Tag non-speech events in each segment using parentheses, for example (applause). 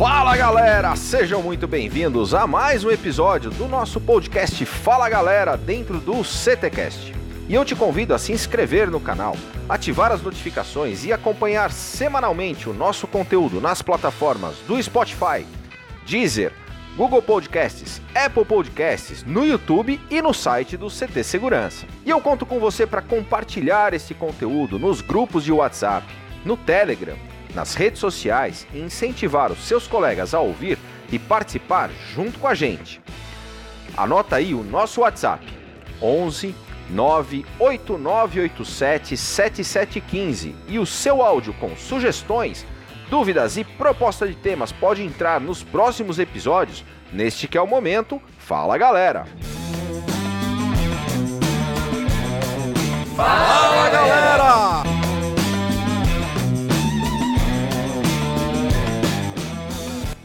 Fala galera, sejam muito bem-vindos a mais um episódio do nosso podcast Fala Galera dentro do CTcast. E eu te convido a se inscrever no canal, ativar as notificações e acompanhar semanalmente o nosso conteúdo nas plataformas do Spotify, Deezer, Google Podcasts, Apple Podcasts, no YouTube e no site do CT Segurança. E eu conto com você para compartilhar esse conteúdo nos grupos de WhatsApp, no Telegram, nas redes sociais e incentivar os seus colegas a ouvir e participar junto com a gente. Anota aí o nosso WhatsApp: 11 98987 7715 e o seu áudio com sugestões Dúvidas e proposta de temas pode entrar nos próximos episódios, neste que é o momento. Fala galera! Fala galera!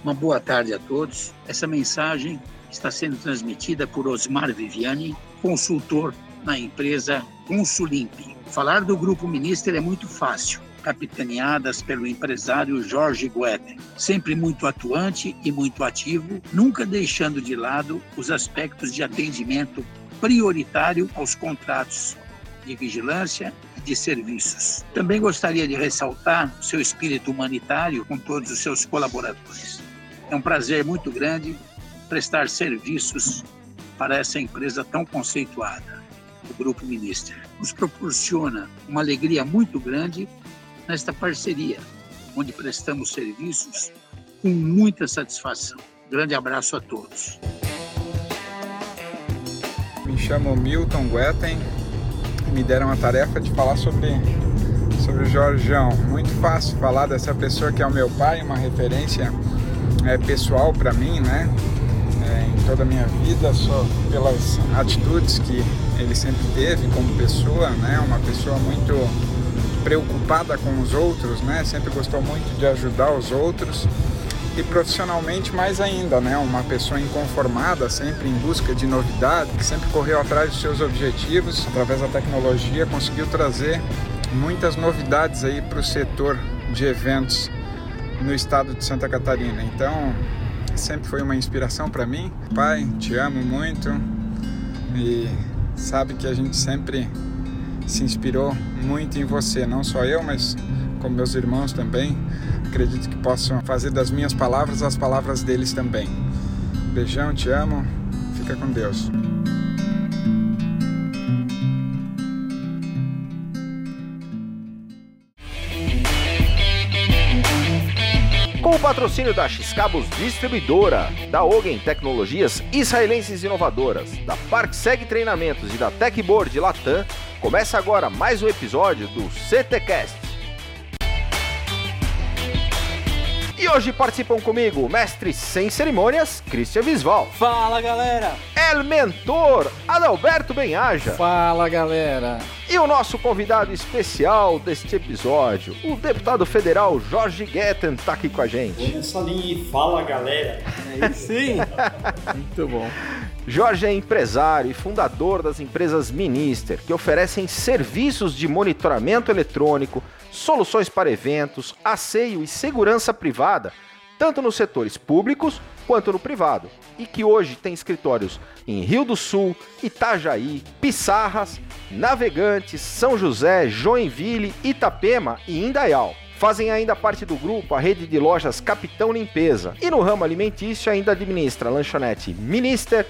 Uma boa tarde a todos. Essa mensagem está sendo transmitida por Osmar Viviani, consultor na empresa Consulimp. Falar do Grupo Minister é muito fácil capitaneadas pelo empresário Jorge Guedes, sempre muito atuante e muito ativo, nunca deixando de lado os aspectos de atendimento prioritário aos contratos de vigilância e de serviços. Também gostaria de ressaltar seu espírito humanitário com todos os seus colaboradores. É um prazer muito grande prestar serviços para essa empresa tão conceituada, o Grupo Minister. Nos proporciona uma alegria muito grande nesta parceria, onde prestamos serviços com muita satisfação. Grande abraço a todos. Me chamo Milton Guetem. Me deram a tarefa de falar sobre, sobre o Jorgeão. Muito fácil falar dessa pessoa que é o meu pai, uma referência é, pessoal para mim, né? É, em toda a minha vida, só pelas atitudes que ele sempre teve como pessoa, né? Uma pessoa muito preocupada com os outros, né? Sempre gostou muito de ajudar os outros e profissionalmente mais ainda, né? Uma pessoa inconformada, sempre em busca de novidade, que sempre correu atrás dos seus objetivos, através da tecnologia conseguiu trazer muitas novidades aí para o setor de eventos no estado de Santa Catarina. Então, sempre foi uma inspiração para mim. Pai, te amo muito e sabe que a gente sempre se inspirou muito em você, não só eu, mas como meus irmãos também. Acredito que possam fazer das minhas palavras as palavras deles também. Beijão, te amo. Fica com Deus. Com o patrocínio da X-Cabos Distribuidora, da Ogen Tecnologias Israelenses Inovadoras, da ParkSeg Treinamentos e da Techboard Latam, Começa agora mais um episódio do CTcast. E hoje participam comigo o mestre sem cerimônias, Christian Visval. Fala galera! El mentor, Adalberto Benhaja. Fala galera! E o nosso convidado especial deste episódio, o deputado federal Jorge Guetten, está aqui com a gente. Começa ali, fala galera! É Sim! Muito bom. Jorge é empresário e fundador das empresas Minister, que oferecem serviços de monitoramento eletrônico, soluções para eventos, asseio e segurança privada, tanto nos setores públicos quanto no privado, e que hoje tem escritórios em Rio do Sul, Itajaí, Pissarras, Navegantes, São José, Joinville, Itapema e Indaial. Fazem ainda parte do grupo a rede de lojas Capitão Limpeza e no ramo alimentício ainda administra a lanchonete Minister,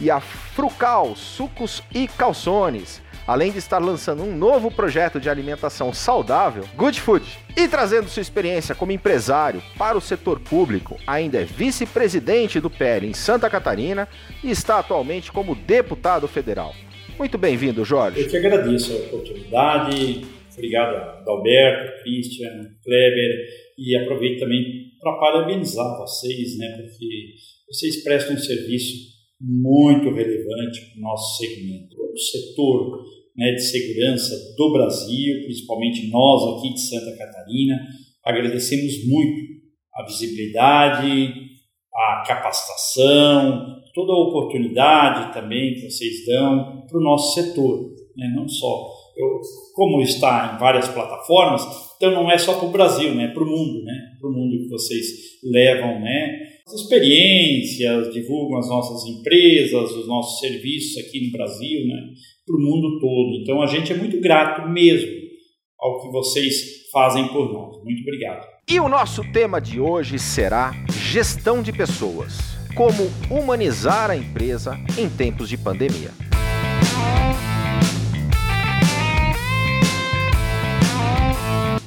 e a Frucal Sucos e Calçones, além de estar lançando um novo projeto de alimentação saudável, Good Food. E trazendo sua experiência como empresário para o setor público, ainda é vice-presidente do PL em Santa Catarina e está atualmente como deputado federal. Muito bem-vindo, Jorge. Eu que agradeço a oportunidade. Obrigado Alberto, Christian, Kleber e aproveito também para parabenizar vocês, né, porque vocês prestam um serviço muito relevante para o nosso segmento. O setor né, de segurança do Brasil, principalmente nós aqui de Santa Catarina, agradecemos muito a visibilidade, a capacitação, toda a oportunidade também que vocês dão para o nosso setor, né, não só eu, como está em várias plataformas, então não é só para o Brasil, né? Para o mundo, né? Para o mundo que vocês levam, né? As experiências, divulgam as nossas empresas, os nossos serviços aqui no Brasil, né? Para o mundo todo. Então a gente é muito grato mesmo ao que vocês fazem por nós. Muito obrigado. E o nosso tema de hoje será gestão de pessoas. Como humanizar a empresa em tempos de pandemia.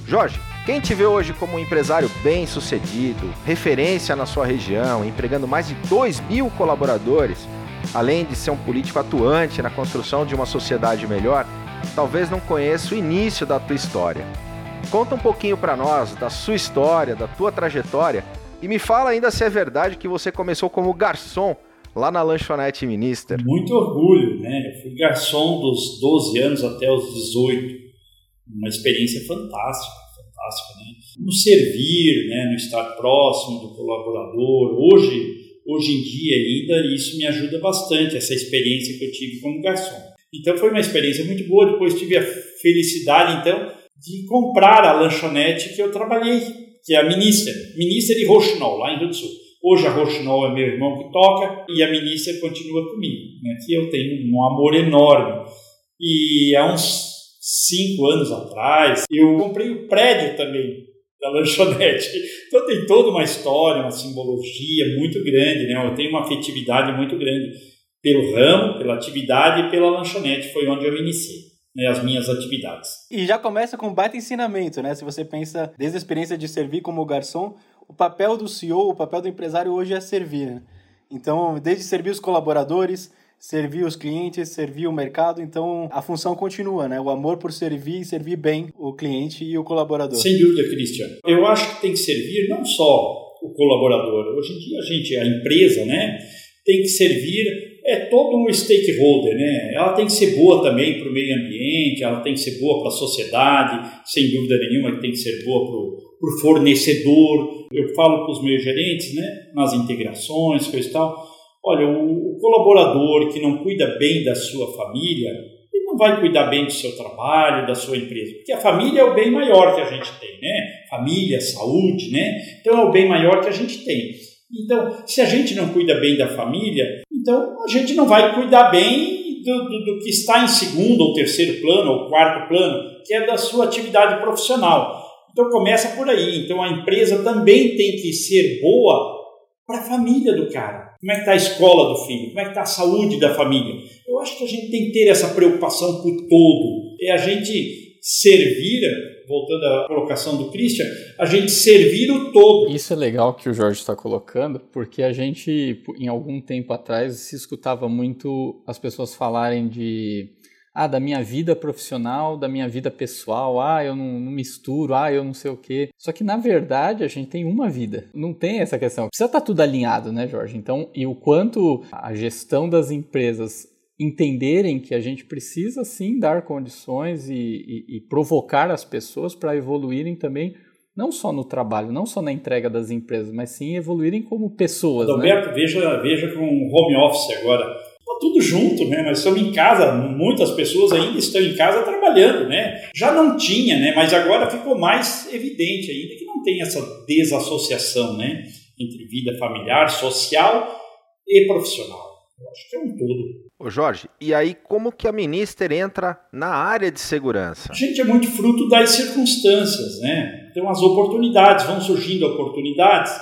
Jorge, quem te vê hoje como um empresário bem sucedido, referência na sua região, empregando mais de 2 mil colaboradores, além de ser um político atuante na construção de uma sociedade melhor, talvez não conheça o início da tua história. Conta um pouquinho para nós da sua história, da tua trajetória e me fala ainda se é verdade que você começou como garçom lá na lanchonete Minister. Muito orgulho, né? Eu fui garçom dos 12 anos até os 18. Uma experiência fantástica né? No servir, né? no estar próximo do colaborador. Hoje, hoje em dia ainda, isso me ajuda bastante, essa experiência que eu tive como garçom. Então foi uma experiência muito boa. Depois tive a felicidade, então, de comprar a lanchonete que eu trabalhei, que é a Minister, Minister e Rochinol, lá em Rio do Sul. Hoje a Rochinol é meu irmão que toca e a Minister continua comigo, né? que eu tenho um amor enorme. E há uns cinco anos atrás, eu comprei o prédio também da lanchonete. Então tem toda uma história, uma simbologia muito grande, né? Eu tenho uma afetividade muito grande pelo ramo, pela atividade e pela lanchonete, foi onde eu iniciei. Né, as minhas atividades. E já começa com um baita ensinamento, né? Se você pensa desde a experiência de servir como garçom, o papel do CEO, o papel do empresário hoje é servir. Né? Então, desde servir os colaboradores, servir os clientes, servir o mercado, então a função continua, né? O amor por servir e servir bem o cliente e o colaborador. Sem dúvida, Cristian. Eu acho que tem que servir não só o colaborador. Hoje em dia a gente, a empresa, né, tem que servir é todo um stakeholder, né? Ela tem que ser boa também para o meio ambiente, ela tem que ser boa para a sociedade, sem dúvida nenhuma, tem que ser boa para o fornecedor. Eu falo para os meus gerentes, né, nas integrações, coisa e tal Olha, o, colaborador que não cuida bem da sua família, ele não vai cuidar bem do seu trabalho, da sua empresa, porque a família é o bem maior que a gente tem, né? Família, saúde, né? Então é o bem maior que a gente tem. Então, se a gente não cuida bem da família, então a gente não vai cuidar bem do, do, do que está em segundo ou terceiro plano ou quarto plano, que é da sua atividade profissional. Então começa por aí. Então a empresa também tem que ser boa para a família do cara. Como é que está a escola do filho? Como é que está a saúde da família? Eu acho que a gente tem que ter essa preocupação por todo. É a gente servir, voltando à colocação do Christian, a gente servir o todo. Isso é legal que o Jorge está colocando, porque a gente, em algum tempo atrás, se escutava muito as pessoas falarem de ah, da minha vida profissional, da minha vida pessoal, ah, eu não, não, misturo, ah, eu não sei o quê. Só que na verdade a gente tem uma vida, não tem essa questão. Precisa estar tá tudo alinhado, né, Jorge? Então, e o quanto a gestão das empresas entenderem que a gente precisa sim dar condições e, e, e provocar as pessoas para evoluírem também não só no trabalho, não só na entrega das empresas, mas sim evoluírem como pessoas. Roberto, né? veja, veja com home office agora tudo junto, né? Nós estamos em casa, muitas pessoas ainda estão em casa trabalhando, né? Já não tinha, né? Mas agora ficou mais evidente ainda que não tem essa desassociação, né? Entre vida familiar, social e profissional. Eu acho que é um todo. Ô Jorge, e aí como que a ministra entra na área de segurança? A gente é muito fruto das circunstâncias, né? Então as oportunidades, vão surgindo oportunidades.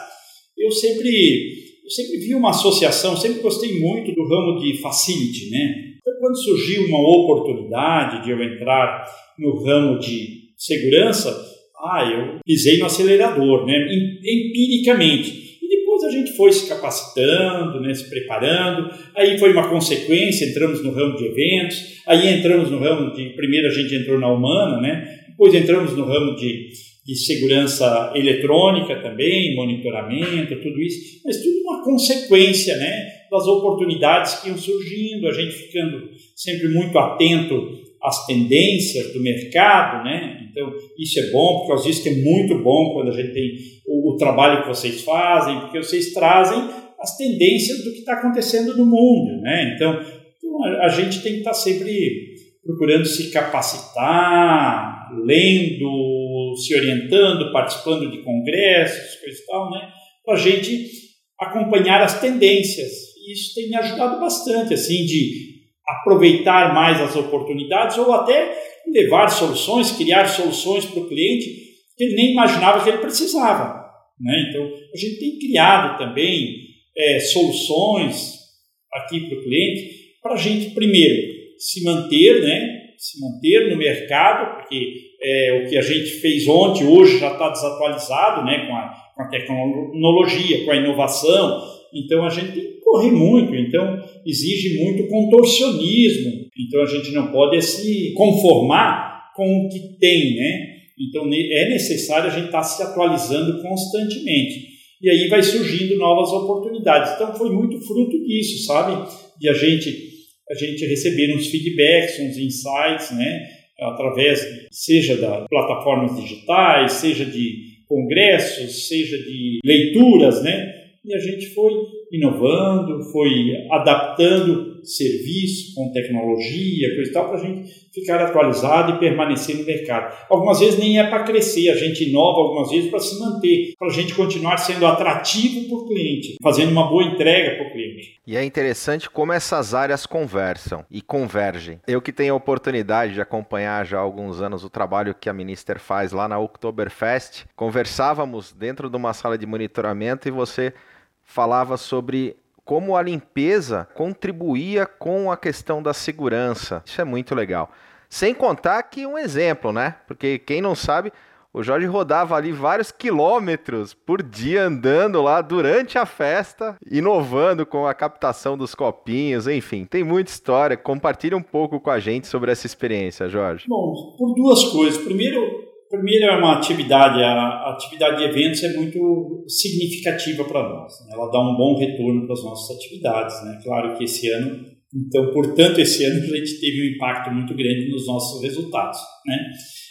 Eu sempre eu sempre vi uma associação, sempre gostei muito do ramo de facility, né? Então, quando surgiu uma oportunidade de eu entrar no ramo de segurança, ah, eu pisei no acelerador, né? Empiricamente. E depois a gente foi se capacitando, né? se preparando. Aí foi uma consequência, entramos no ramo de eventos. Aí entramos no ramo de. Primeiro a gente entrou na humana, né? Depois entramos no ramo de segurança eletrônica também, monitoramento, tudo isso, mas tudo uma consequência né, das oportunidades que iam surgindo, a gente ficando sempre muito atento às tendências do mercado, né? Então, isso é bom, por causa disso que é muito bom quando a gente tem o, o trabalho que vocês fazem, porque vocês trazem as tendências do que está acontecendo no mundo, né? Então, então a, a gente tem que estar tá sempre procurando se capacitar, lendo, se orientando, participando de congressos, coisa e tal, né? Para a gente acompanhar as tendências. Isso tem me ajudado bastante, assim, de aproveitar mais as oportunidades ou até levar soluções, criar soluções para o cliente que ele nem imaginava que ele precisava. Né? Então, a gente tem criado também é, soluções aqui para o cliente para a gente, primeiro, se manter, né? Se manter no mercado, porque é, o que a gente fez ontem, hoje já está desatualizado né? com, a, com a tecnologia, com a inovação. Então, a gente tem que correr muito, então exige muito contorcionismo. Então, a gente não pode se conformar com o que tem, né? Então é necessário a gente estar tá se atualizando constantemente. E aí vai surgindo novas oportunidades. Então foi muito fruto disso, sabe? De a gente a gente receber uns feedbacks, uns insights, né? Através seja das plataformas digitais, seja de congressos, seja de leituras, né? E a gente foi inovando, foi adaptando serviço com tecnologia, coisa e tal, para a gente ficar atualizado e permanecer no mercado. Algumas vezes nem é para crescer, a gente inova algumas vezes para se manter, para a gente continuar sendo atrativo para o cliente, fazendo uma boa entrega para o cliente. E é interessante como essas áreas conversam e convergem. Eu que tenho a oportunidade de acompanhar já há alguns anos o trabalho que a Minister faz lá na Oktoberfest, conversávamos dentro de uma sala de monitoramento e você falava sobre como a limpeza contribuía com a questão da segurança. Isso é muito legal. Sem contar que um exemplo, né? Porque quem não sabe, o Jorge rodava ali vários quilômetros por dia andando lá durante a festa, inovando com a captação dos copinhos, enfim, tem muita história. Compartilha um pouco com a gente sobre essa experiência, Jorge. Bom, por duas coisas. Primeiro, Primeiro é uma atividade, a atividade de eventos é muito significativa para nós. Né? Ela dá um bom retorno para as nossas atividades. Né? Claro que esse ano, então, portanto, esse ano a gente teve um impacto muito grande nos nossos resultados. Né?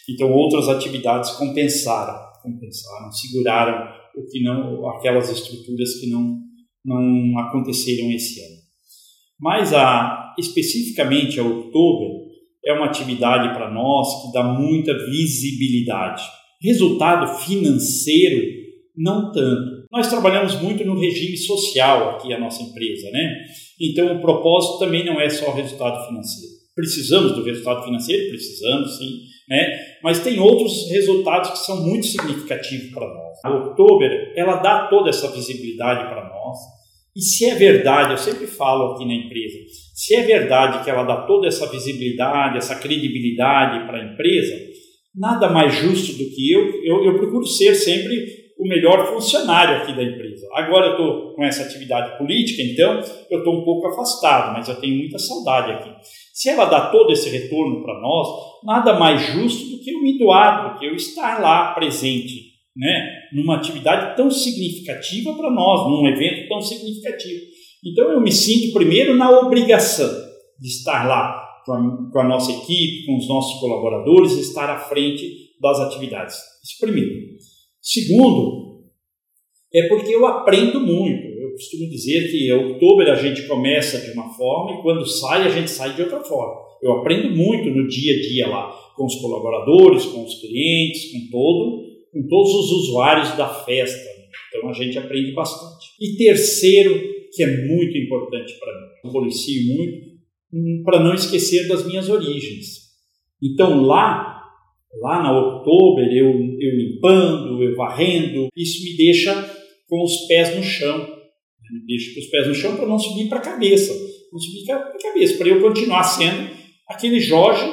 Então, outras atividades compensaram, compensaram, seguraram o que não, aquelas estruturas que não, não aconteceram esse ano. Mas a, especificamente a outubro, é uma atividade para nós que dá muita visibilidade. Resultado financeiro, não tanto. Nós trabalhamos muito no regime social aqui, a nossa empresa, né? Então, o propósito também não é só resultado financeiro. Precisamos do resultado financeiro? Precisamos, sim, né? Mas tem outros resultados que são muito significativos para nós. A Outubro, ela dá toda essa visibilidade para nós e se é verdade, eu sempre falo aqui na empresa, se é verdade que ela dá toda essa visibilidade, essa credibilidade para a empresa, nada mais justo do que eu, eu, eu procuro ser sempre o melhor funcionário aqui da empresa. Agora eu estou com essa atividade política, então eu estou um pouco afastado, mas eu tenho muita saudade aqui. Se ela dá todo esse retorno para nós, nada mais justo do que eu me doar, do que eu estar lá presente né, numa atividade tão significativa para nós, num evento tão significativo. Então eu me sinto primeiro na obrigação de estar lá com a, com a nossa equipe, com os nossos colaboradores, estar à frente das atividades. Isso primeiro. Segundo, é porque eu aprendo muito. Eu costumo dizer que em outubro a gente começa de uma forma e quando sai a gente sai de outra forma. Eu aprendo muito no dia a dia lá, com os colaboradores, com os clientes, com todo com todos os usuários da festa. Então a gente aprende bastante. E terceiro, que é muito importante para mim, eu policio muito, hum, para não esquecer das minhas origens. Então lá, lá na Outubro, eu, eu limpando, eu varrendo, isso me deixa com os pés no chão. Me deixa com os pés no chão para não subir para a cabeça. Não subir para a cabeça, para eu continuar sendo aquele Jorge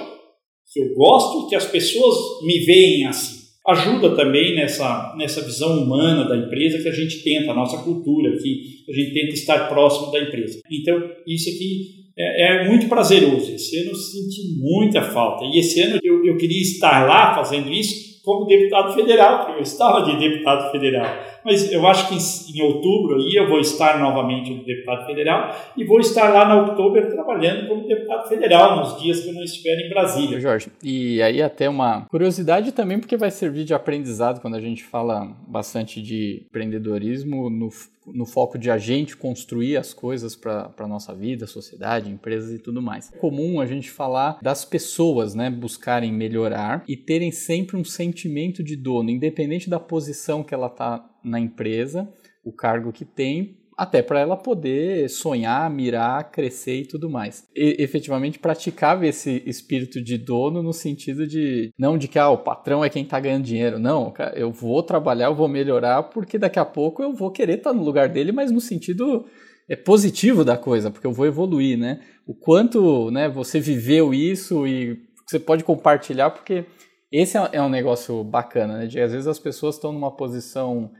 que eu gosto, que as pessoas me veem assim ajuda também nessa, nessa visão humana da empresa que a gente tenta, a nossa cultura aqui, a gente tenta estar próximo da empresa. Então, isso aqui é, é muito prazeroso. Esse ano eu senti muita falta. E esse ano eu, eu queria estar lá fazendo isso como deputado federal, porque eu estava de deputado federal. Mas eu acho que em, em outubro aí eu vou estar novamente de deputado federal e vou estar lá na outubro trabalhando como deputado federal nos dias que eu não estiver em Brasília. Jorge, e aí até uma curiosidade também, porque vai servir de aprendizado quando a gente fala bastante de empreendedorismo no no foco de a gente construir as coisas para a nossa vida, sociedade, empresas e tudo mais. É comum a gente falar das pessoas, né, buscarem melhorar e terem sempre um sentimento de dono, independente da posição que ela está na empresa, o cargo que tem, até para ela poder sonhar, mirar, crescer e tudo mais. E, efetivamente praticava esse espírito de dono no sentido de não de que ah, o patrão é quem está ganhando dinheiro, não, eu vou trabalhar, eu vou melhorar porque daqui a pouco eu vou querer estar tá no lugar dele, mas no sentido é positivo da coisa, porque eu vou evoluir, né? O quanto, né, você viveu isso e você pode compartilhar, porque esse é, é um negócio bacana, né? De às vezes as pessoas estão numa posição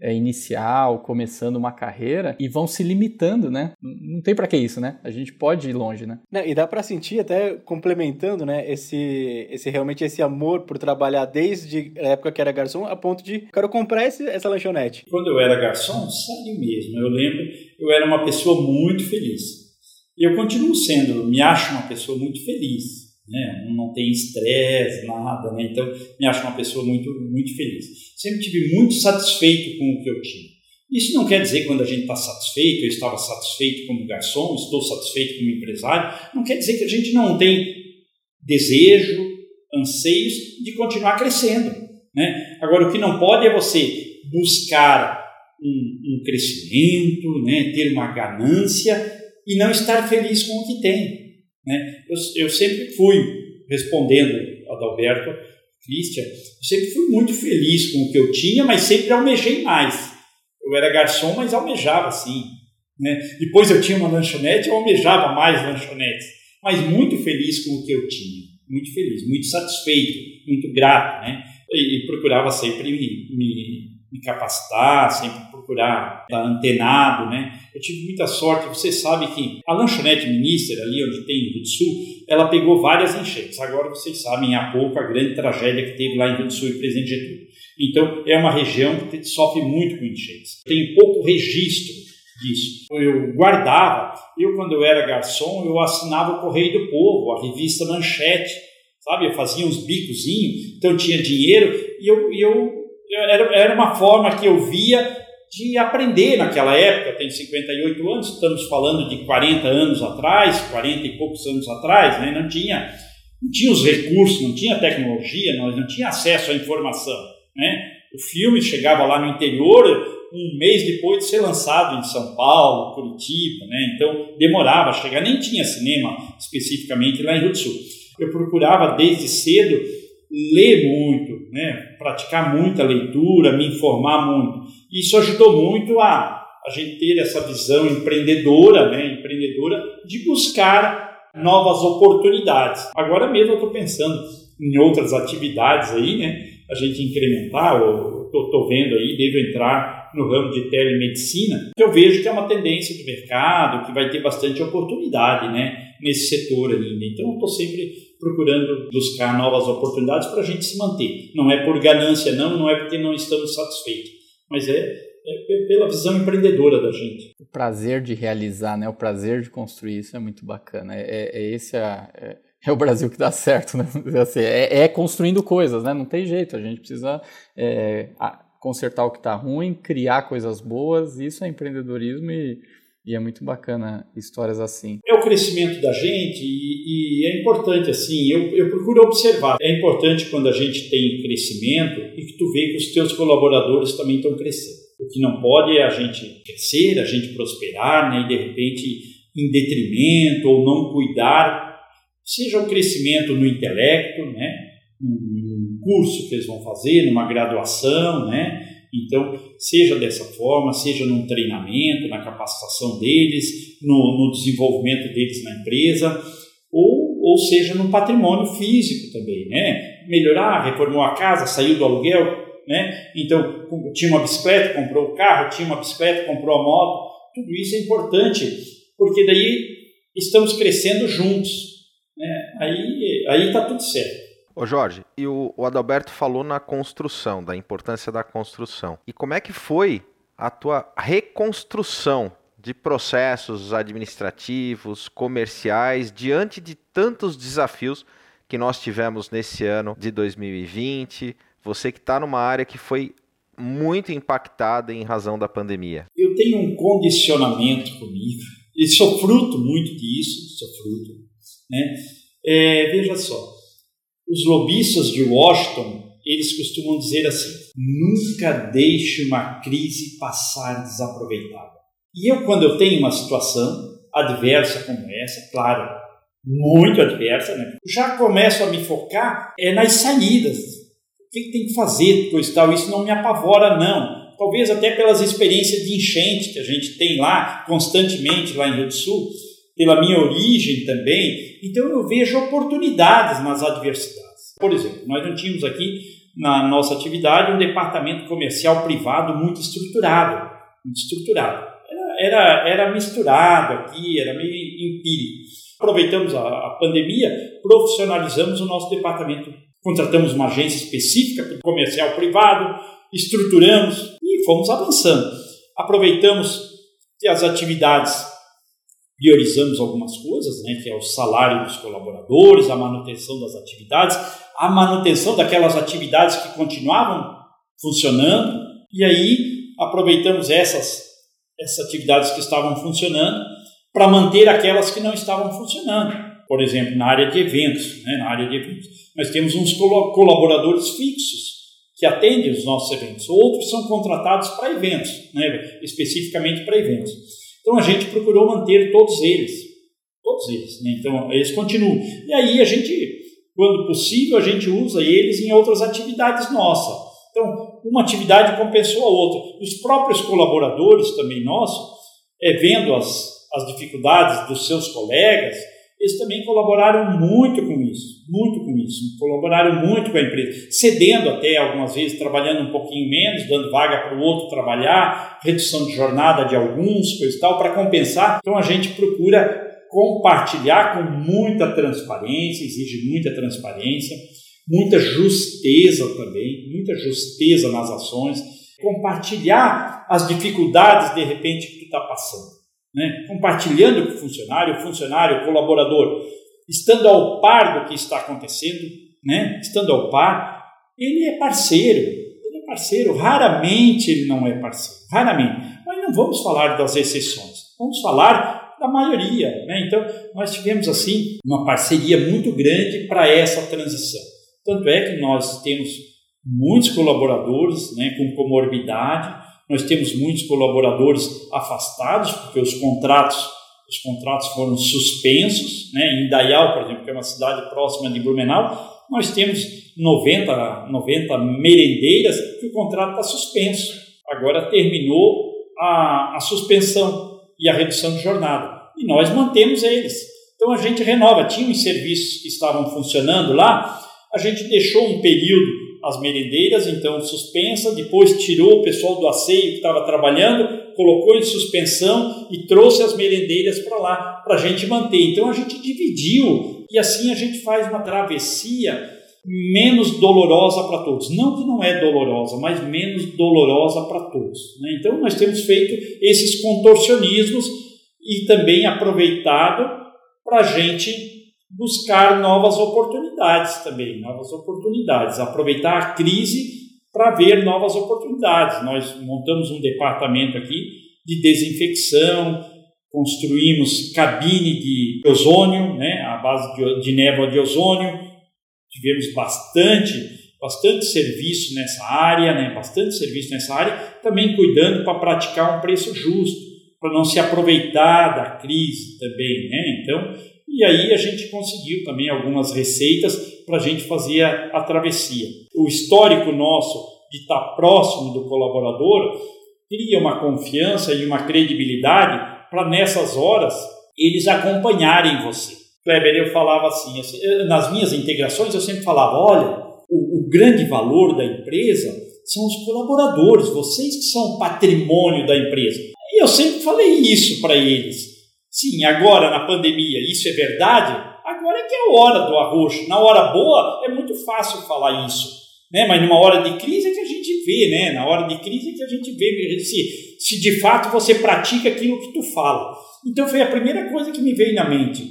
inicial, começando uma carreira e vão se limitando, né? Não tem para que isso, né? A gente pode ir longe, né? Não, e dá para sentir até complementando, né? Esse, esse realmente esse amor por trabalhar desde a época que era garçom, a ponto de quero comprar esse, essa lanchonete. Quando eu era garçom, sério mesmo, eu lembro, eu era uma pessoa muito feliz. E eu continuo sendo, me acho uma pessoa muito feliz né? não tem estresse, nada, né? então me acho uma pessoa muito, muito feliz. Sempre tive muito satisfeito com o que eu tinha. Isso não quer dizer que quando a gente está satisfeito, eu estava satisfeito como garçom, estou satisfeito como empresário, não quer dizer que a gente não tem desejo, anseios de continuar crescendo. Né? Agora, o que não pode é você buscar um, um crescimento, né? ter uma ganância e não estar feliz com o que tem. Né? Eu, eu sempre fui, respondendo a Adalberto, Christian, eu sempre fui muito feliz com o que eu tinha, mas sempre almejei mais. Eu era garçom, mas almejava sim. Né? Depois eu tinha uma lanchonete, eu almejava mais lanchonetes, mas muito feliz com o que eu tinha. Muito feliz, muito satisfeito, muito grato. Né? E, e procurava sempre me, me, me capacitar, sempre procurar estar antenado, né? Eu tive muita sorte, você sabe que a lanchonete Minister, ali onde tem do Sul, ela pegou várias enchentes. Agora vocês sabem há pouco a grande tragédia que teve lá em Rio Sul e Presidente Getúlio. Então é uma região que sofre muito com enchentes. Tem pouco registro disso. Eu guardava, eu quando eu era garçom, eu assinava o Correio do Povo, a revista Manchete, sabe? Eu fazia uns bicozinhos, então eu tinha dinheiro e eu, eu era, era uma forma que eu via de aprender naquela época. Eu tenho 58 anos, estamos falando de 40 anos atrás, 40 e poucos anos atrás, né? não, tinha, não tinha os recursos, não tinha tecnologia, nós não tinha acesso à informação. Né? O filme chegava lá no interior um mês depois de ser lançado em São Paulo, Curitiba, né? então demorava a chegar, nem tinha cinema especificamente lá em Rio do Sul. Eu procurava desde cedo ler muito, né? praticar muita leitura, me informar muito. Isso ajudou muito a a gente ter essa visão empreendedora, né? empreendedora de buscar novas oportunidades. Agora mesmo eu estou pensando em outras atividades aí, né? A gente incrementar, eu estou vendo aí, devo entrar no ramo de telemedicina, que eu vejo que é uma tendência do mercado, que vai ter bastante oportunidade, né? Nesse setor ainda. Então eu estou sempre procurando buscar novas oportunidades para a gente se manter. Não é por ganância, não, não é porque não estamos satisfeitos, mas é, é pela visão empreendedora da gente. O prazer de realizar, né? O prazer de construir isso é muito bacana. É, é, é esse a, é, é, o Brasil que dá certo, né? (laughs) Assim, é, é, construindo coisas, né? Não tem jeito. A gente precisa é, consertar o que está ruim, criar coisas boas. Isso é empreendedorismo e e é muito bacana histórias assim. É o crescimento da gente e, e é importante assim, eu, eu procuro observar. É importante quando a gente tem crescimento e que tu vê que os teus colaboradores também estão crescendo. O que não pode é a gente crescer, a gente prosperar, né, e de repente em detrimento ou não cuidar, seja o crescimento no intelecto, né, num curso que eles vão fazer, numa graduação, né, então, seja dessa forma, seja num treinamento, na capacitação deles, no, no desenvolvimento deles na empresa, ou, ou seja no patrimônio físico também, né? Melhorar, reformou a casa, saiu do aluguel, né? Então, tinha uma bicicleta, comprou o carro, tinha uma bicicleta, comprou a moto. Tudo isso é importante, porque daí estamos crescendo juntos. Né? Aí está tudo certo. Ô Jorge, e o, o Adalberto falou na construção, da importância da construção. E como é que foi a tua reconstrução de processos administrativos, comerciais, diante de tantos desafios que nós tivemos nesse ano de 2020? Você que está numa área que foi muito impactada em razão da pandemia? Eu tenho um condicionamento comigo e sou fruto muito disso, sou fruto. Né? É, veja só, os lobistas de Washington eles costumam dizer assim: nunca deixe uma crise passar desaproveitada. E eu, quando eu tenho uma situação adversa como essa, claro, muito adversa, né? já começo a me focar é nas saídas. O que, tem que fazer, coisa tal. Isso não me apavora, não. Talvez até pelas experiências de enchente que a gente tem lá constantemente, lá em Rio do Sul, pela minha origem também. Então eu vejo oportunidades nas adversidades. Por exemplo, nós não tínhamos aqui na nossa atividade um departamento comercial privado muito estruturado, muito estruturado. Era, era, era misturado aqui, era meio empírico. Aproveitamos a, a pandemia, profissionalizamos o nosso departamento, contratamos uma agência específica para comercial privado, estruturamos e fomos avançando. Aproveitamos as atividades priorizamos algumas coisas, né, que é o salário dos colaboradores, a manutenção das atividades, a manutenção daquelas atividades que continuavam funcionando, e aí aproveitamos essas, essas atividades que estavam funcionando para manter aquelas que não estavam funcionando. Por exemplo, na área de eventos, né, na área de eventos, nós temos uns colaboradores fixos que atendem os nossos eventos, outros são contratados para eventos, né, especificamente para eventos. Então a gente procurou manter todos eles, todos eles. Né? Então eles continuam. E aí a gente, quando possível, a gente usa eles em outras atividades nossas. Então uma atividade compensou a outra. Os próprios colaboradores também nossos, é, vendo as, as dificuldades dos seus colegas, eles também colaboraram muito com isso, muito com isso, colaboraram muito com a empresa, cedendo até algumas vezes, trabalhando um pouquinho menos, dando vaga para o outro trabalhar, redução de jornada de alguns, coisa e tal, para compensar. Então a gente procura compartilhar com muita transparência, exige muita transparência, muita justeza também, muita justeza nas ações, compartilhar as dificuldades de repente que está passando né? compartilhando com o funcionário, o funcionário, o colaborador, estando ao par do que está acontecendo, né? estando ao par, ele é parceiro, ele é parceiro, raramente ele não é parceiro, raramente. Mas não vamos falar das exceções, vamos falar da maioria. Né? Então, nós tivemos assim uma parceria muito grande para essa transição. Tanto é que nós temos muitos colaboradores né, com comorbidade, nós temos muitos colaboradores afastados, porque os contratos, os contratos foram suspensos. Né? Em Dayal, por exemplo, que é uma cidade próxima de Blumenau, nós temos 90, 90 merendeiras que o contrato está suspenso. Agora terminou a, a suspensão e a redução de jornada. E nós mantemos eles. Então a gente renova. Tinha uns serviços que estavam funcionando lá, a gente deixou um período as merendeiras, então suspensa, depois tirou o pessoal do asseio que estava trabalhando, colocou em suspensão e trouxe as merendeiras para lá, para a gente manter. Então a gente dividiu e assim a gente faz uma travessia menos dolorosa para todos. Não que não é dolorosa, mas menos dolorosa para todos. Né? Então nós temos feito esses contorcionismos e também aproveitado para a gente buscar novas oportunidades também, novas oportunidades, aproveitar a crise para ver novas oportunidades. Nós montamos um departamento aqui de desinfecção, construímos cabine de ozônio, né, a base de, de névoa de ozônio, tivemos bastante, bastante serviço nessa área, né, bastante serviço nessa área, também cuidando para praticar um preço justo, para não se aproveitar da crise também, né? Então, e aí a gente conseguiu também algumas receitas para a gente fazer a, a, travessia. O histórico nosso de estar próximo do colaborador cria uma confiança e uma credibilidade para nessas horas eles acompanharem você. Kleber, eu falava assim, assim, nas minhas integrações eu sempre falava, olha, o, o grande valor da empresa são os colaboradores, vocês que são patrimônio da empresa. E eu sempre falei isso para eles. Sim, agora na pandemia isso é verdade, agora é que é a hora do arroxo. Na hora boa é muito fácil falar isso, né? mas numa hora de crise é que a gente vê, né? na hora de crise é que a gente vê se, se de fato você pratica aquilo que tu fala. Então foi a primeira coisa que me veio na mente.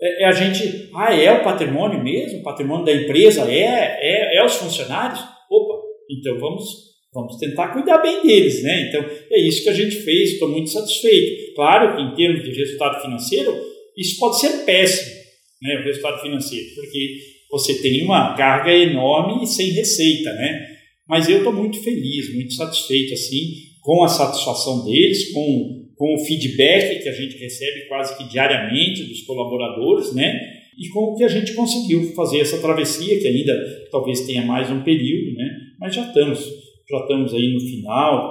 É, é a gente, ah, é o patrimônio mesmo? O patrimônio da empresa é, é, é os funcionários? Opa, então vamos, Vamos tentar cuidar bem deles, né? Então, é isso que a gente fez, estou muito satisfeito. Claro que em termos de resultado financeiro, isso pode ser péssimo, né? O resultado financeiro, porque você tem uma carga enorme e sem receita, né? Mas eu estou muito feliz, muito satisfeito, assim, com a satisfação deles, com, com o feedback que a gente recebe quase que diariamente dos colaboradores, né? E com o que a gente conseguiu fazer essa travessia, que ainda talvez tenha mais um período, né? Mas já estamos já estamos aí no final,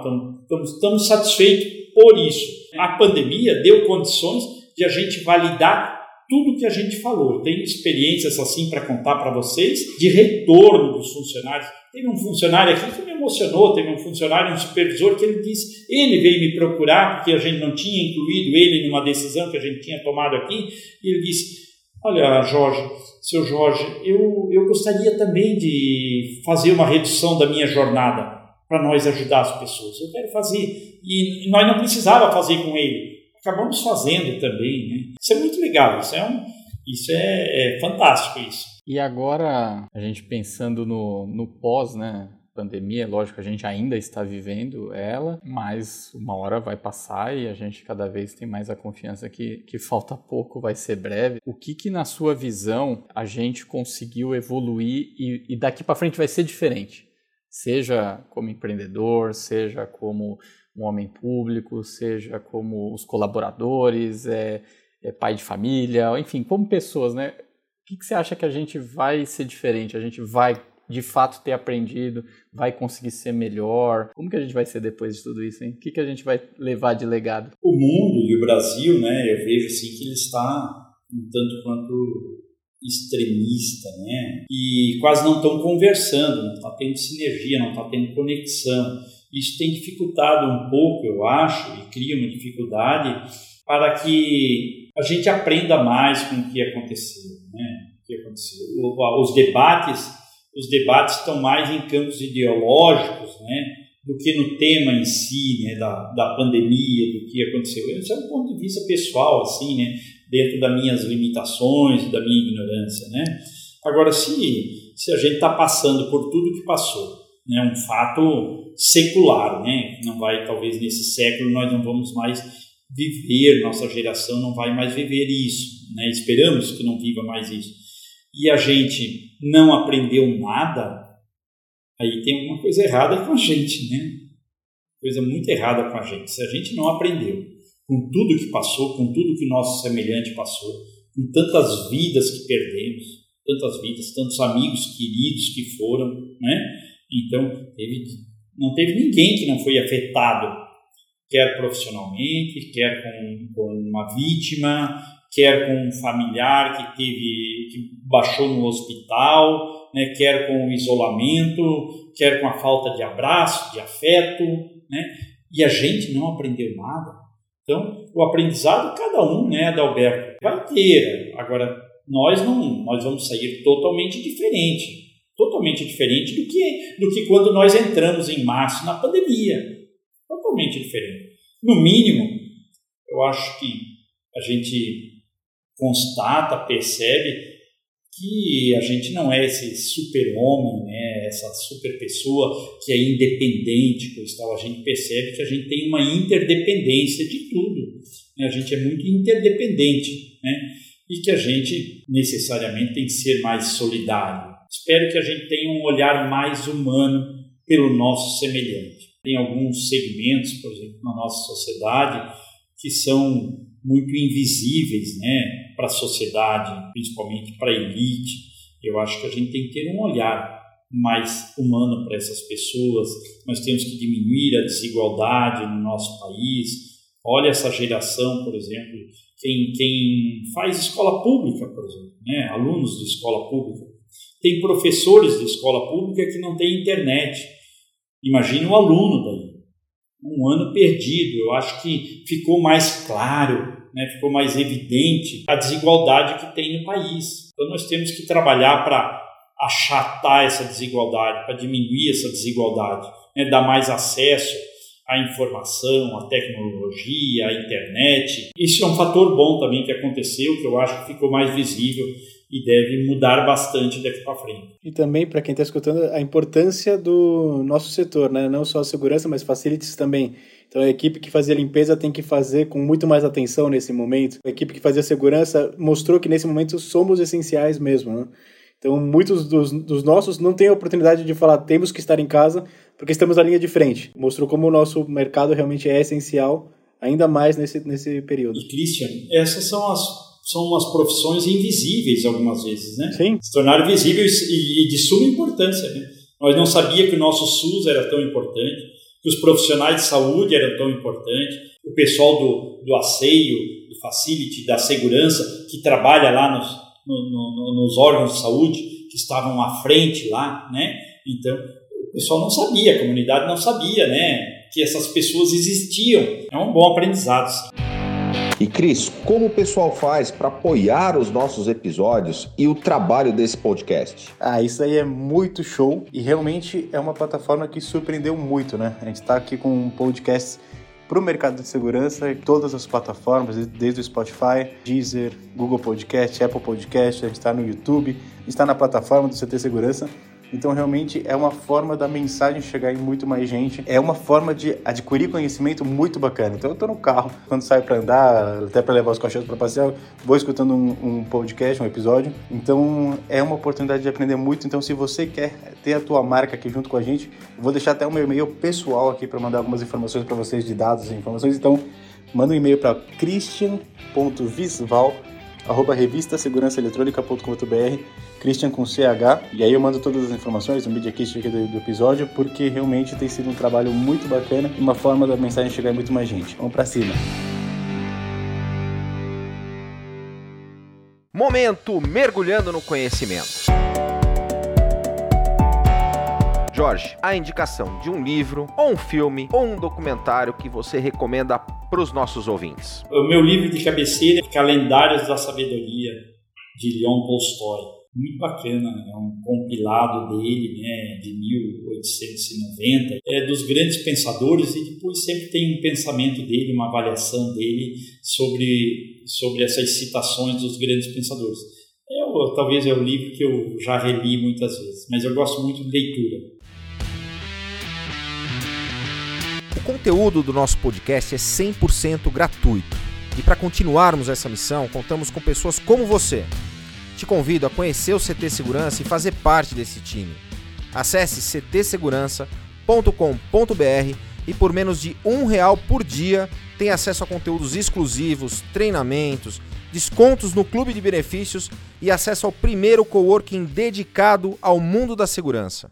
estamos, estamos satisfeitos por isso. A pandemia deu condições de a gente validar tudo que a gente falou. Tem experiências assim para contar para vocês de retorno dos funcionários. Teve um funcionário aqui que me emocionou, teve um funcionário, um supervisor, que ele disse, ele veio me procurar porque a gente não tinha incluído ele numa decisão que a gente tinha tomado aqui, e ele disse, olha Jorge, seu Jorge, eu, eu gostaria também de fazer uma redução da minha jornada para nós ajudar as pessoas. Eu quero fazer. E nós não precisava fazer com ele. Acabamos fazendo também. Né? Isso é muito legal. Isso é, um, isso é, é fantástico. Isso. E agora, a gente pensando no, no pós, né? pandemia, lógico, a gente ainda está vivendo ela, mas uma hora vai passar e a gente cada vez tem mais a confiança que, que falta pouco, vai ser breve. O que que na sua visão a gente conseguiu evoluir e, e daqui para frente vai ser diferente? Seja como empreendedor, seja como um homem público, seja como os colaboradores, é, é pai de família, enfim, como pessoas, né? O que, que você acha que a gente vai ser diferente? A gente vai de fato ter aprendido, vai conseguir ser melhor? Como que a gente vai ser depois de tudo isso, hein? O que, que a gente vai levar de legado? O mundo e o Brasil, né, eu vejo assim que ele está um tanto quanto extremista, né? E quase não estão conversando, não está tendo sinergia, não está tendo conexão. Isso tem dificultado um pouco, eu acho, e cria uma dificuldade para que a gente aprenda mais com o que aconteceu, né? O que aconteceu. Os debates, os debates estão mais em campos ideológicos, né? Do que no tema em si, né? Da, da pandemia, do que aconteceu. Isso é um ponto de vista pessoal, assim, né? Dentro das minhas limitações, da minha ignorância, né? Agora, se, se a gente está passando por tudo que passou, né, um fato secular, né, não vai, talvez nesse século nós não vamos mais viver, nossa geração não vai mais viver isso, né, esperamos que não viva mais isso, e a gente não aprendeu nada, aí tem alguma coisa errada com a gente, né, coisa muito errada com a gente, se a gente não aprendeu com tudo que passou, com tudo que nosso semelhante passou, com tantas vidas que perdemos, tantas vidas, tantos amigos queridos que foram, né? Então, teve, não teve ninguém que não foi afetado, quer profissionalmente, quer com, com uma vítima, quer com um familiar que teve que baixou no hospital, né? quer com o isolamento, quer com a falta de abraço, de afeto, né? E a gente não aprendeu nada. Então, o aprendizado, cada um, né, Adalberto, vai ter. Agora, nós não, nós vamos sair totalmente diferente, totalmente diferente do que, do que quando nós entramos em março na pandemia. Totalmente diferente. No mínimo, eu acho que a gente constata, percebe que a gente não é esse super-homem, né, essa super-pessoa que é independente, coisa tal. A gente percebe que a gente tem uma interdependência de tudo. Né? A gente é muito interdependente né? e que a gente necessariamente tem que ser mais solidário. Espero que a gente tenha um olhar mais humano pelo nosso semelhante. Tem alguns segmentos, por exemplo, na nossa sociedade que são muito invisíveis, né? Para a sociedade, principalmente para a elite. Eu acho que a gente tem que ter um olhar mais humano para essas pessoas. Nós temos que diminuir a desigualdade no nosso país. Olha essa geração, por exemplo, quem, quem faz escola pública, por exemplo, né? alunos de escola pública. Tem professores de escola pública que não têm internet. Imagine um aluno daí. Um ano perdido. Eu acho que ficou mais claro né, ficou mais evidente a desigualdade que tem no país. Então nós temos que trabalhar para achatar essa desigualdade, para diminuir essa desigualdade, né, dar mais acesso a informação, a tecnologia, a internet. Isso é um fator bom também que aconteceu, que eu acho que ficou mais visível e deve mudar bastante daqui para frente. E também, para quem está escutando, a importância do nosso setor, né? não só a segurança, mas facilities também. Então, a equipe que fazia limpeza tem que fazer com muito mais atenção nesse momento. A equipe que fazia segurança mostrou que nesse momento somos essenciais mesmo. Né? Então, muitos dos, dos nossos não têm a oportunidade de falar temos que estar em casa porque estamos na linha de frente. Mostrou como o nosso mercado realmente é essencial, ainda mais nesse, nesse período. E, Christian, essas são as são umas profissões invisíveis algumas vezes, né? Sim. Se tornaram visíveis e, de suma importância, né? Nós não sabia que o nosso SUS era tão importante, que os profissionais de saúde eram tão importantes, o pessoal do, do asseio, do facility, da segurança, que trabalha lá nos, no, no, nos órgãos de saúde, que estavam à frente lá, né? Então, o pessoal não sabia, a comunidade não sabia, né, que essas pessoas existiam. É um bom aprendizado. Sim. E Cris, como o pessoal faz para apoiar os nossos episódios e o trabalho desse podcast? Ah, isso aí é muito show e realmente é uma plataforma que surpreendeu muito, né? A gente está aqui com um podcast para o mercado de segurança todas as plataformas, desde o Spotify, Deezer, Google Podcast, Apple Podcast, a gente está no YouTube, está na plataforma do CT Segurança então, realmente é uma forma da mensagem chegar em muito mais gente. É uma forma de adquirir conhecimento muito bacana. Então, eu estou no carro, quando saio para andar, até para levar os cachorros para passear, vou escutando um, um, podcast, um episódio. Então, é uma oportunidade de aprender muito. Então, se você quer ter a tua marca aqui junto com a gente, vou deixar até o meu e-mail pessoal aqui para mandar algumas informações para vocês de dados e informações. Então, manda um e-mail para christian.visval arroba revistasegurançaeletrônica.com.br Christian com CH, e aí eu mando todas as informações, o Media Kit do, do episódio, porque realmente tem sido um trabalho muito bacana e uma forma da mensagem chegar a muito mais gente. Vamos para cima! Momento mergulhando no conhecimento. Jorge, a indicação de um livro, ou um filme, ou um documentário que você recomenda para os nossos ouvintes. O meu livro de cabeceira é Calendários da Sabedoria, de Leon Tolstói muito bacana, é um compilado dele, né, de 1890, é dos grandes pensadores e depois sempre tem um pensamento dele, uma avaliação dele sobre, sobre essas citações dos grandes pensadores. É, talvez é o livro que eu já reli muitas vezes, mas eu gosto muito de leitura. Conteúdo do nosso podcast é 100% gratuito. E para continuarmos essa missão, contamos com pessoas como você te convido a conhecer o CT Segurança e fazer parte desse time. Acesse ctsegurança.com.br e por menos de um real por dia tem acesso a conteúdos exclusivos, treinamentos, descontos no clube de benefícios e acesso ao primeiro coworking dedicado ao mundo da segurança.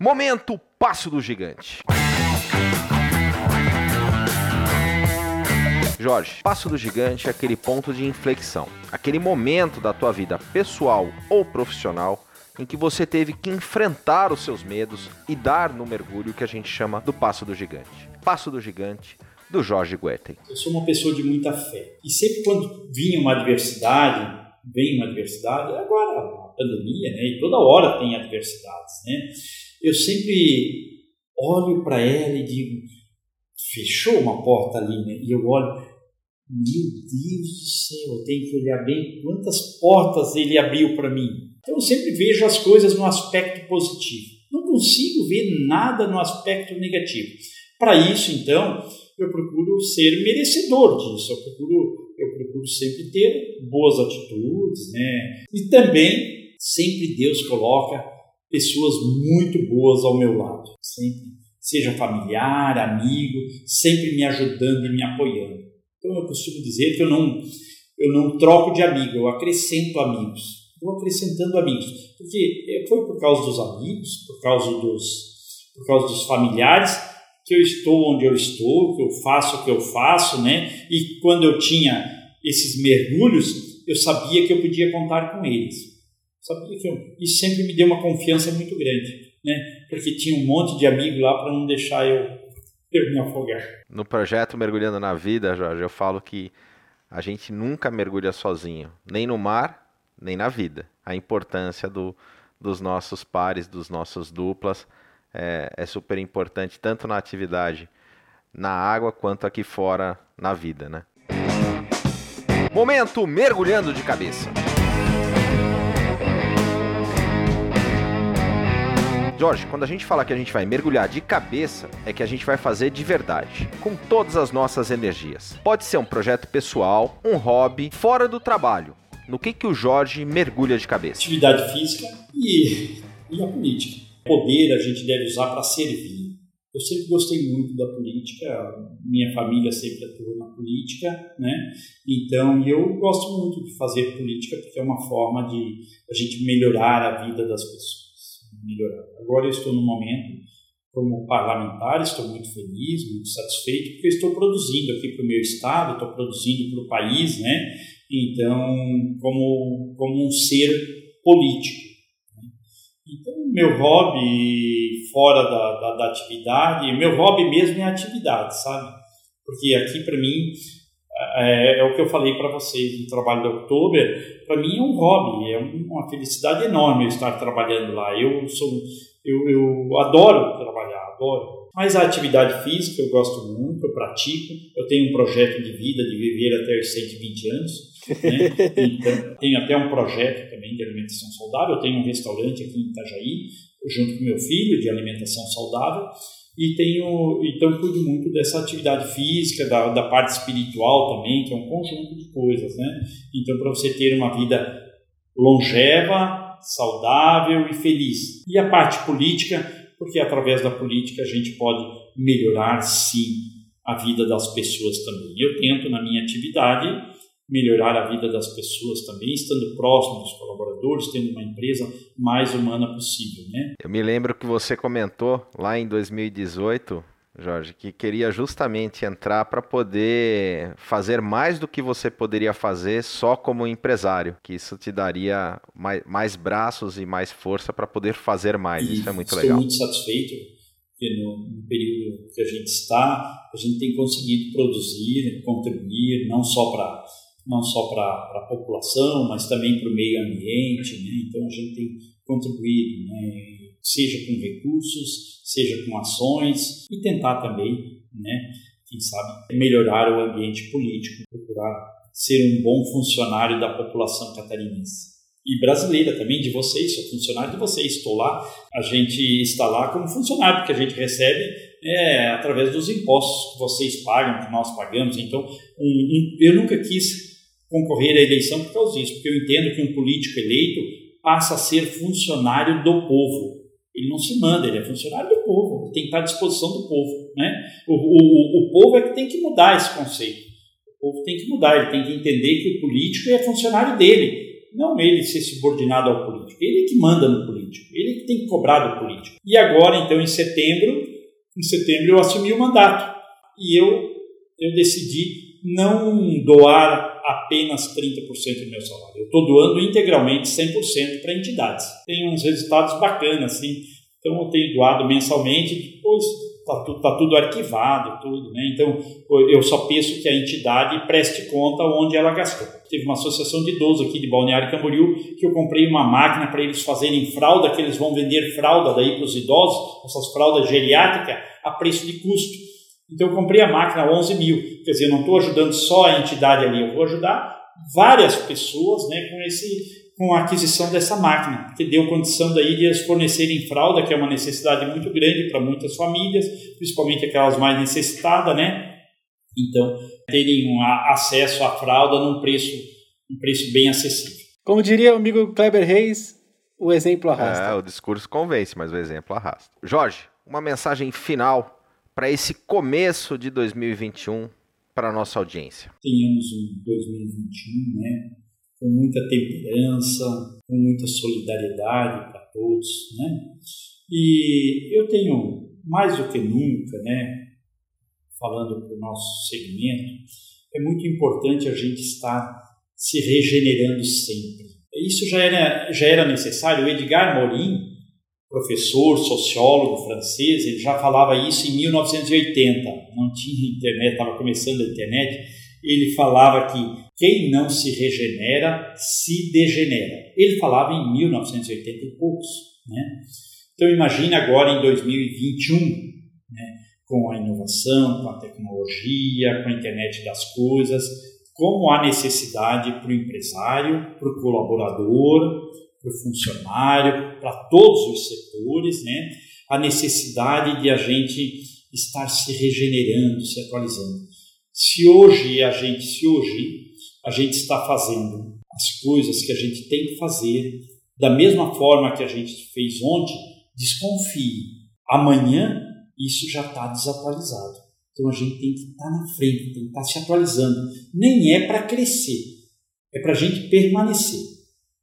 Momento Passo do Gigante. Jorge, passo do gigante é aquele ponto de inflexão, aquele momento da tua vida pessoal ou profissional em que você teve que enfrentar os seus medos e dar no mergulho que a gente chama do passo do gigante. Passo do gigante do Jorge Guetem. Eu sou uma pessoa de muita fé e sempre quando vinha uma adversidade, vem uma adversidade, agora a pandemia, né, e toda hora tem adversidades, né? Eu sempre olho para ela e digo, fechou uma porta ali, né? E eu olho, meu Deus do céu, eu tenho que olhar bem quantas portas ele abriu para mim. Então eu sempre vejo as coisas no aspecto positivo. Não consigo ver nada no aspecto negativo. Para isso, então, eu procuro ser merecedor disso. Eu procuro, eu procuro sempre ter boas atitudes, né? E também sempre Deus coloca pessoas muito boas ao meu lado, sempre seja familiar, amigo, sempre me ajudando e me apoiando. Então eu costumo dizer que eu não, eu não troco de amigo, eu acrescento amigos. Vou acrescentando amigos. Porque foi por causa dos amigos, por causa dos, por causa dos familiares, que eu estou onde eu estou, que eu faço o que eu faço, né? E quando eu tinha esses mergulhos, eu sabia que eu podia contar com eles. Que eu, isso sempre me deu uma confiança muito grande né? Porque tinha um monte de amigo lá para não deixar eu, eu me afogar. No projeto Mergulhando na Vida, Jorge, eu falo que a gente nunca mergulha sozinho, nem no mar, nem na vida. A importância do, dos nossos pares, dos nossos duplas. É, é super importante, tanto na atividade na água quanto aqui fora na vida, né? Momento mergulhando de cabeça. Jorge, quando a gente fala que a gente vai mergulhar de cabeça, é que a gente vai fazer de verdade, com todas as nossas energias. Pode ser um projeto pessoal, um hobby, fora do trabalho. No que, que o Jorge mergulha de cabeça? Atividade física e, e a política. Poder a gente deve usar para servir. Eu sempre gostei muito da política, minha família sempre atuou na política, né? Então eu gosto muito de fazer política porque é uma forma de a gente melhorar a vida das pessoas melhorar. Agora eu estou no momento, como parlamentar, estou muito feliz, muito satisfeito, porque estou produzindo aqui para o meu estado, estou produzindo para o país, né? Então, como, como um ser político. Né? Então, meu hobby fora da, da, da atividade, meu hobby mesmo é atividade, sabe? Porque aqui para mim é, é, o que eu falei para vocês no trabalho da Oktober, para mim é um hobby, é uma felicidade enorme estar trabalhando lá. Eu sou, eu, eu adoro trabalhar, adoro. Mas a atividade física eu gosto muito, eu pratico. Eu tenho um projeto de vida de viver até os 120 anos. Né? (laughs) Então, tenho até um projeto também de alimentação saudável. Eu tenho um restaurante aqui em Itajaí, junto com meu filho, de alimentação saudável e tenho então cuido muito dessa atividade física da, da parte espiritual também que é um conjunto de coisas né? Então para você ter uma vida longeva saudável e feliz. E a parte política? Porque através da política a gente pode melhorar sim a vida das pessoas também. Eu tento na minha atividade melhorar a vida das pessoas também, estando próximo dos colaboradores, tendo uma empresa mais humana possível, né? Eu me lembro que você comentou lá em 2018, Jorge, que queria justamente entrar para poder fazer mais do que você poderia fazer só como empresário, que isso te daria mais, mais braços e mais força para poder fazer mais. E isso é muito estou legal. Estou muito satisfeito porque no, no, período que a gente está, a gente tem conseguido produzir, contribuir, não só para não só para a população, mas também para o meio ambiente. Né? Então, a gente tem contribuído, né? seja com recursos, seja com ações, e tentar também, né? quem sabe, melhorar o ambiente político, procurar ser um bom funcionário da população catarinense. E brasileira também, de vocês, sou funcionário de vocês, estou lá, a gente está lá como funcionário, porque a gente recebe é, através dos impostos que vocês pagam, que nós pagamos. Então, um, um, eu nunca quis concorrer à eleição por causa disso, porque eu entendo que um político eleito passa a ser funcionário do povo. Ele não se manda, ele é funcionário do povo, tem que estar à disposição do povo. Né? O, o, o povo é que tem que mudar esse conceito. O povo tem que mudar, ele tem que entender que o político é funcionário dele, não ele ser subordinado ao político. Ele é que manda no político, ele é que tem que cobrar do político. E agora, então, em setembro, em setembro eu assumi o mandato e eu, eu decidi não doar apenas 30% do meu salário. Eu estou doando integralmente 100% para entidades. Tem uns resultados bacanas, assim. Então, eu tenho doado mensalmente, depois está tudo, tá tudo arquivado, tudo, né? Então, eu só peço que a entidade preste conta onde ela gastou. Teve uma associação de idosos aqui de Balneário Camboriú que eu comprei uma máquina para eles fazerem fralda, que eles vão vender fralda daí para os idosos, essas fraldas geriátricas, a preço de custo. Então eu comprei a máquina 11 mil. Quer dizer, eu não estou ajudando só a entidade ali, eu vou ajudar várias pessoas né, com, esse, com a aquisição dessa máquina, que deu condição daí de eles fornecerem fralda, que é uma necessidade muito grande para muitas famílias, principalmente aquelas mais necessitadas, né? Então, terem um acesso à fralda num preço, um preço bem acessível. Como diria o amigo Kleber Reis, o exemplo arrasta. É, o discurso convence, mas o exemplo arrasta. Jorge, uma mensagem final para esse começo de 2021 para a nossa audiência? Tenhamos um 2021 né, com muita temperança, com muita solidariedade para todos. Né? E eu tenho, mais do que nunca, né, falando para o nosso segmento, é muito importante a gente estar se regenerando sempre. Isso já era, já era necessário. O Edgar Morin, professor, sociólogo francês, ele já falava isso em 1980, não tinha internet, estava começando a internet, ele falava que quem não se regenera se degenera. Ele falava em 1980 e poucos. Né? Então imagine agora em 2021, né, com a inovação, com a tecnologia, com a internet das coisas, como há necessidade para o empresário, para o colaborador, para o funcionário, para todos os setores, né? a necessidade de a gente estar se regenerando, se atualizando. Se hoje a gente, se hoje a gente está fazendo as coisas que a gente tem que fazer da mesma forma que a gente fez ontem, desconfie. Amanhã isso já está desatualizado. Então a gente tem que estar tá na frente, tem que estar tá se atualizando. Nem é para crescer, é para a gente permanecer,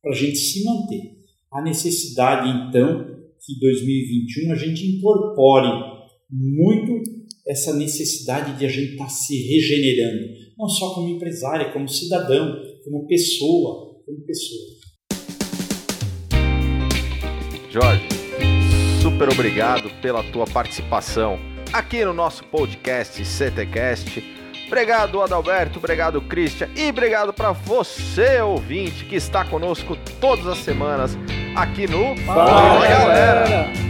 para a gente se manter. A necessidade, então, que 2021 a gente incorpore muito essa necessidade de a gente estar tá se regenerando, não só como empresário, como cidadão, como pessoa, como pessoa. Jorge, super obrigado pela tua participação aqui no nosso podcast CTcast. Obrigado, Adalberto, obrigado, Christian, e obrigado para você, ouvinte, que está conosco todas as semanas aqui no Fala, Fala galera. galera.